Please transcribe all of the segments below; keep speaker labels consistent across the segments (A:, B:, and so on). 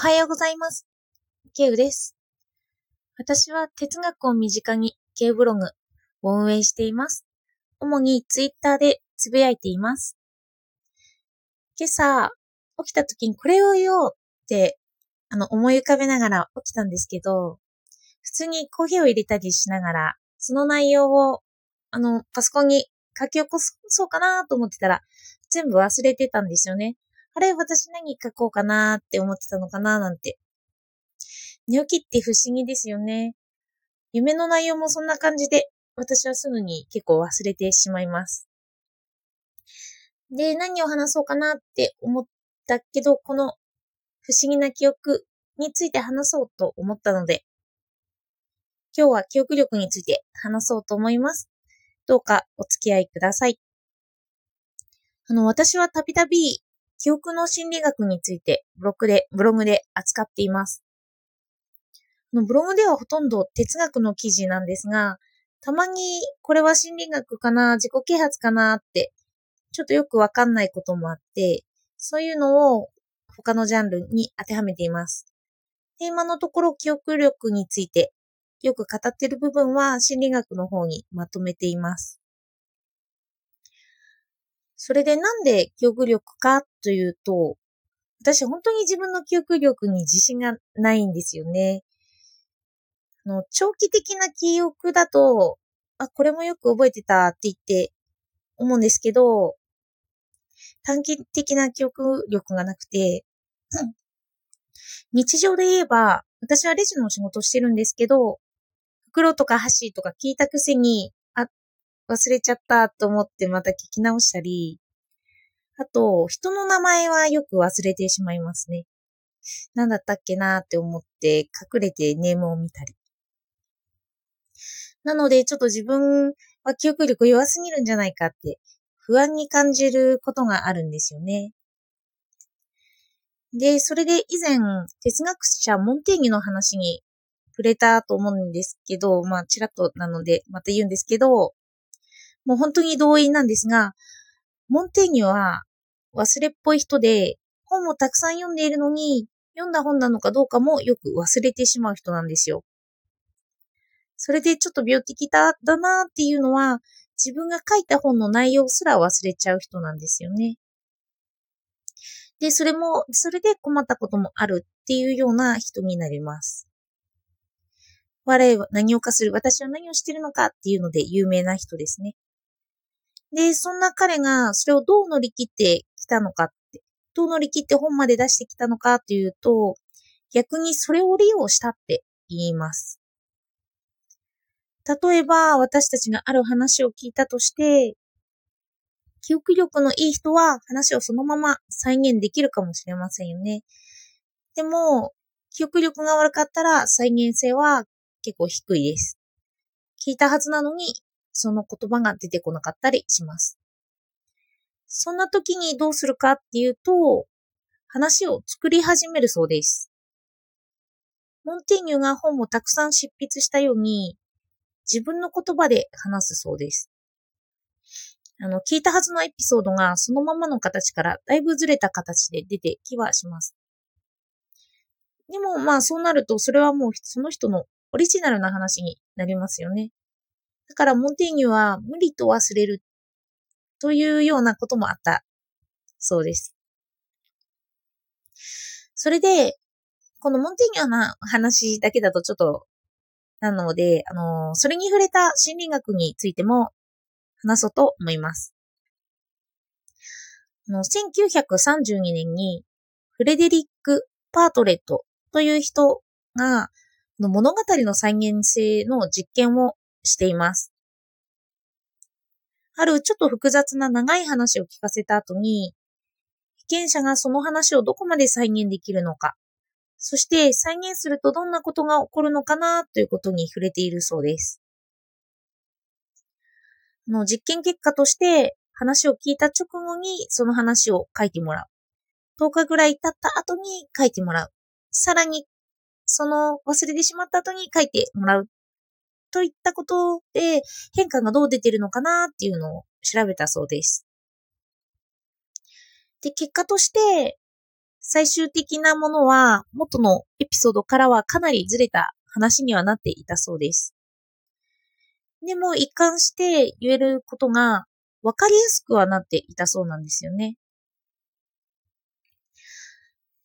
A: おはようございます。ケウです。私は哲学を身近にケウブログを運営しています。主にツイッターでつぶやいています。今朝、起きた時にこれを言おうって、あの、思い浮かべながら起きたんですけど、普通にコーヒーを入れたりしながら、その内容を、あの、パソコンに書き起こそうかなと思ってたら、全部忘れてたんですよね。あれ、私何書こうかなって思ってたのかななんて。寝起きって不思議ですよね。夢の内容もそんな感じで、私はすぐに結構忘れてしまいます。で、何を話そうかなって思ったけど、この不思議な記憶について話そうと思ったので、今日は記憶力について話そうと思います。どうかお付き合いください。あの、私はたびたび記憶の心理学についてブログで、ブログで扱っています。のブログではほとんど哲学の記事なんですが、たまにこれは心理学かな、自己啓発かなって、ちょっとよくわかんないこともあって、そういうのを他のジャンルに当てはめています。で今のところ記憶力についてよく語っている部分は心理学の方にまとめています。それでなんで記憶力かというと、私本当に自分の記憶力に自信がないんですよね。あの長期的な記憶だと、あ、これもよく覚えてたって言って思うんですけど、短期的な記憶力がなくて、日常で言えば、私はレジの仕事してるんですけど、袋とか箸とか聞いたくせに、忘れちゃったと思ってまた聞き直したり、あと、人の名前はよく忘れてしまいますね。何だったっけなって思って隠れてネームを見たり。なので、ちょっと自分は記憶力弱すぎるんじゃないかって不安に感じることがあるんですよね。で、それで以前、哲学者モンテーニの話に触れたと思うんですけど、まあ、ちらっとなので、また言うんですけど、もう本当に同意なんですが、モンテーニュは忘れっぽい人で、本もたくさん読んでいるのに、読んだ本なのかどうかもよく忘れてしまう人なんですよ。それでちょっと病的だ、だなっていうのは、自分が書いた本の内容すら忘れちゃう人なんですよね。で、それも、それで困ったこともあるっていうような人になります。我は何をかする、私は何をしてるのかっていうので有名な人ですね。で、そんな彼がそれをどう乗り切ってきたのかって、どう乗り切って本まで出してきたのかというと、逆にそれを利用したって言います。例えば、私たちがある話を聞いたとして、記憶力のいい人は話をそのまま再現できるかもしれませんよね。でも、記憶力が悪かったら再現性は結構低いです。聞いたはずなのに、その言葉が出てこなかったりします。そんな時にどうするかっていうと、話を作り始めるそうです。モンテーニュが本をたくさん執筆したように、自分の言葉で話すそうです。あの、聞いたはずのエピソードがそのままの形からだいぶずれた形で出てきはします。でも、まあそうなると、それはもうその人のオリジナルな話になりますよね。だから、モンテーニュは無理と忘れるというようなこともあったそうです。それで、このモンテーニュの話だけだとちょっとなので、あの、それに触れた心理学についても話そうと思います。あの1932年にフレデリック・パートレットという人が物語の再現性の実験をしています。あるちょっと複雑な長い話を聞かせた後に、被験者がその話をどこまで再現できるのか、そして再現するとどんなことが起こるのかなということに触れているそうです。の実験結果として話を聞いた直後にその話を書いてもらう。10日ぐらい経った後に書いてもらう。さらにその忘れてしまった後に書いてもらう。といったことで変化がどう出てるのかなっていうのを調べたそうです。で、結果として最終的なものは元のエピソードからはかなりずれた話にはなっていたそうです。でも一貫して言えることが分かりやすくはなっていたそうなんですよね。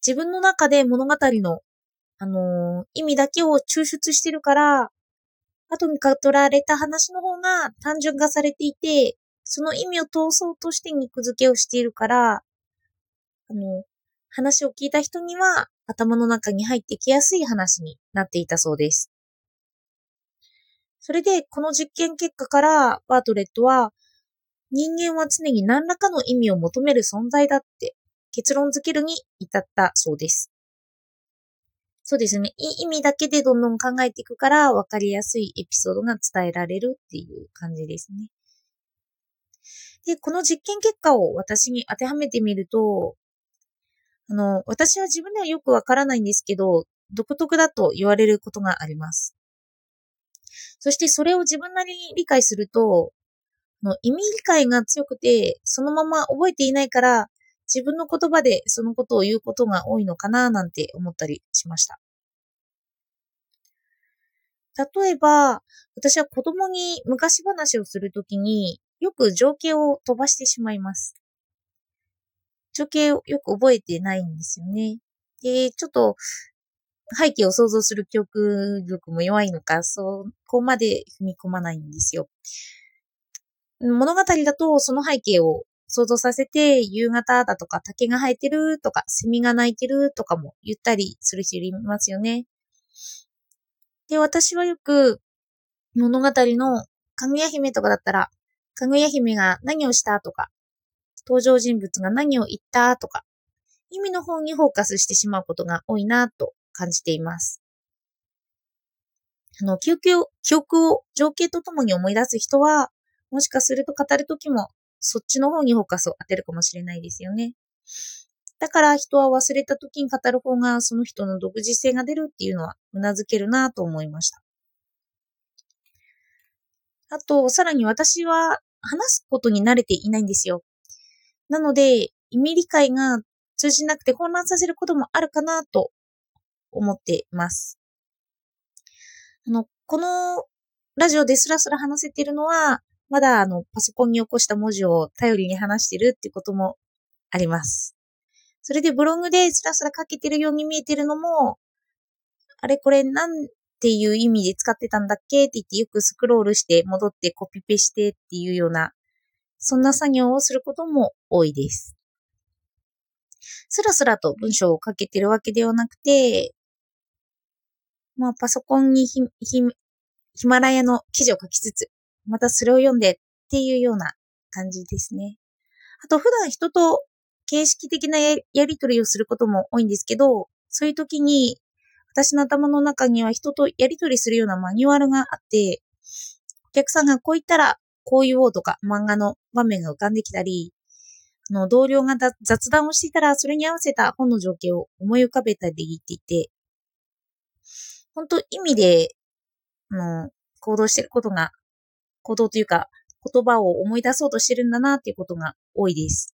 A: 自分の中で物語の、あのー、意味だけを抽出してるから、後に語られた話の方が単純化されていて、その意味を通そうとして肉付けをしているから、あの、話を聞いた人には頭の中に入ってきやすい話になっていたそうです。それで、この実験結果からバートレットは、人間は常に何らかの意味を求める存在だって結論づけるに至ったそうです。そうですね。いい意味だけでどんどん考えていくから分かりやすいエピソードが伝えられるっていう感じですね。で、この実験結果を私に当てはめてみると、あの、私は自分ではよくわからないんですけど、独特だと言われることがあります。そしてそれを自分なりに理解すると、の意味理解が強くて、そのまま覚えていないから、自分の言葉でそのことを言うことが多いのかななんて思ったりしました。例えば、私は子供に昔話をするときによく情景を飛ばしてしまいます。情景をよく覚えてないんですよね。で、ちょっと背景を想像する記憶力も弱いのか、そこまで踏み込まないんですよ。物語だとその背景を想像させて、夕方だとか竹が生えてるとか、セミが鳴いてるとかも言ったりする人いますよね。で、私はよく物語のかぐや姫とかだったら、かぐや姫が何をしたとか、登場人物が何を言ったとか、意味の方にフォーカスしてしまうことが多いなと感じています。あの、記憶を、記憶を情景とともに思い出す人は、もしかすると語るときも、そっちの方にフォーカスを当てるかもしれないですよね。だから人は忘れた時に語る方がその人の独自性が出るっていうのは頷けるなと思いました。あと、さらに私は話すことに慣れていないんですよ。なので、意味理解が通じなくて混乱させることもあるかなと思っています。あの、このラジオでスラスラ話せているのは、まだあの、パソコンに起こした文字を頼りに話してるってこともあります。それでブログでスラスラ書けてるように見えてるのも、あれこれなんていう意味で使ってたんだっけって言ってよくスクロールして戻ってコピペしてっていうような、そんな作業をすることも多いです。スラスラと文章を書けてるわけではなくて、まあパソコンにヒヒマラヤの記事を書きつつ、またそれを読んでっていうような感じですね。あと普段人と形式的なやりとりをすることも多いんですけど、そういう時に私の頭の中には人とやりとりするようなマニュアルがあって、お客さんがこう言ったらこう言おうとか漫画の場面が浮かんできたり、あの同僚が雑談をしていたらそれに合わせた本の情景を思い浮かべたりって言って、本当意味で、あの、行動してることが行動というか、言葉を思い出そうとしてるんだなっていうことが多いです。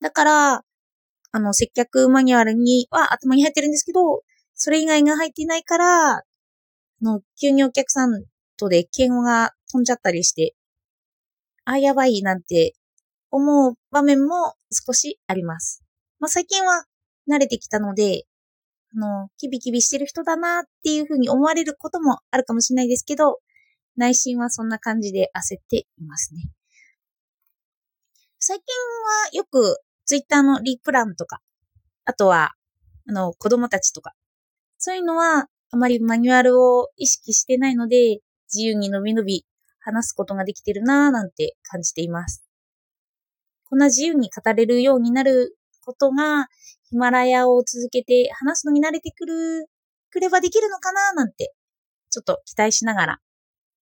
A: だから、あの、接客マニュアルには頭に入ってるんですけど、それ以外が入っていないから、の、急にお客さんとで敬語が飛んじゃったりして、あ、やばいなんて思う場面も少しあります。まあ、最近は慣れてきたので、あの、キビキビしてる人だなっていうふうに思われることもあるかもしれないですけど、内心はそんな感じで焦っていますね。最近はよくツイッターのリプランとか、あとは、あの、子供たちとか、そういうのはあまりマニュアルを意識してないので、自由にのびのび話すことができてるなぁなんて感じています。こんな自由に語れるようになることが、ヒマラヤを続けて話すのに慣れてくる、くればできるのかななんて、ちょっと期待しながら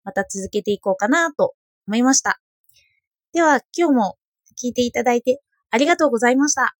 A: また続けていこうかなと思いました。では今日も聞いていただいてありがとうございました。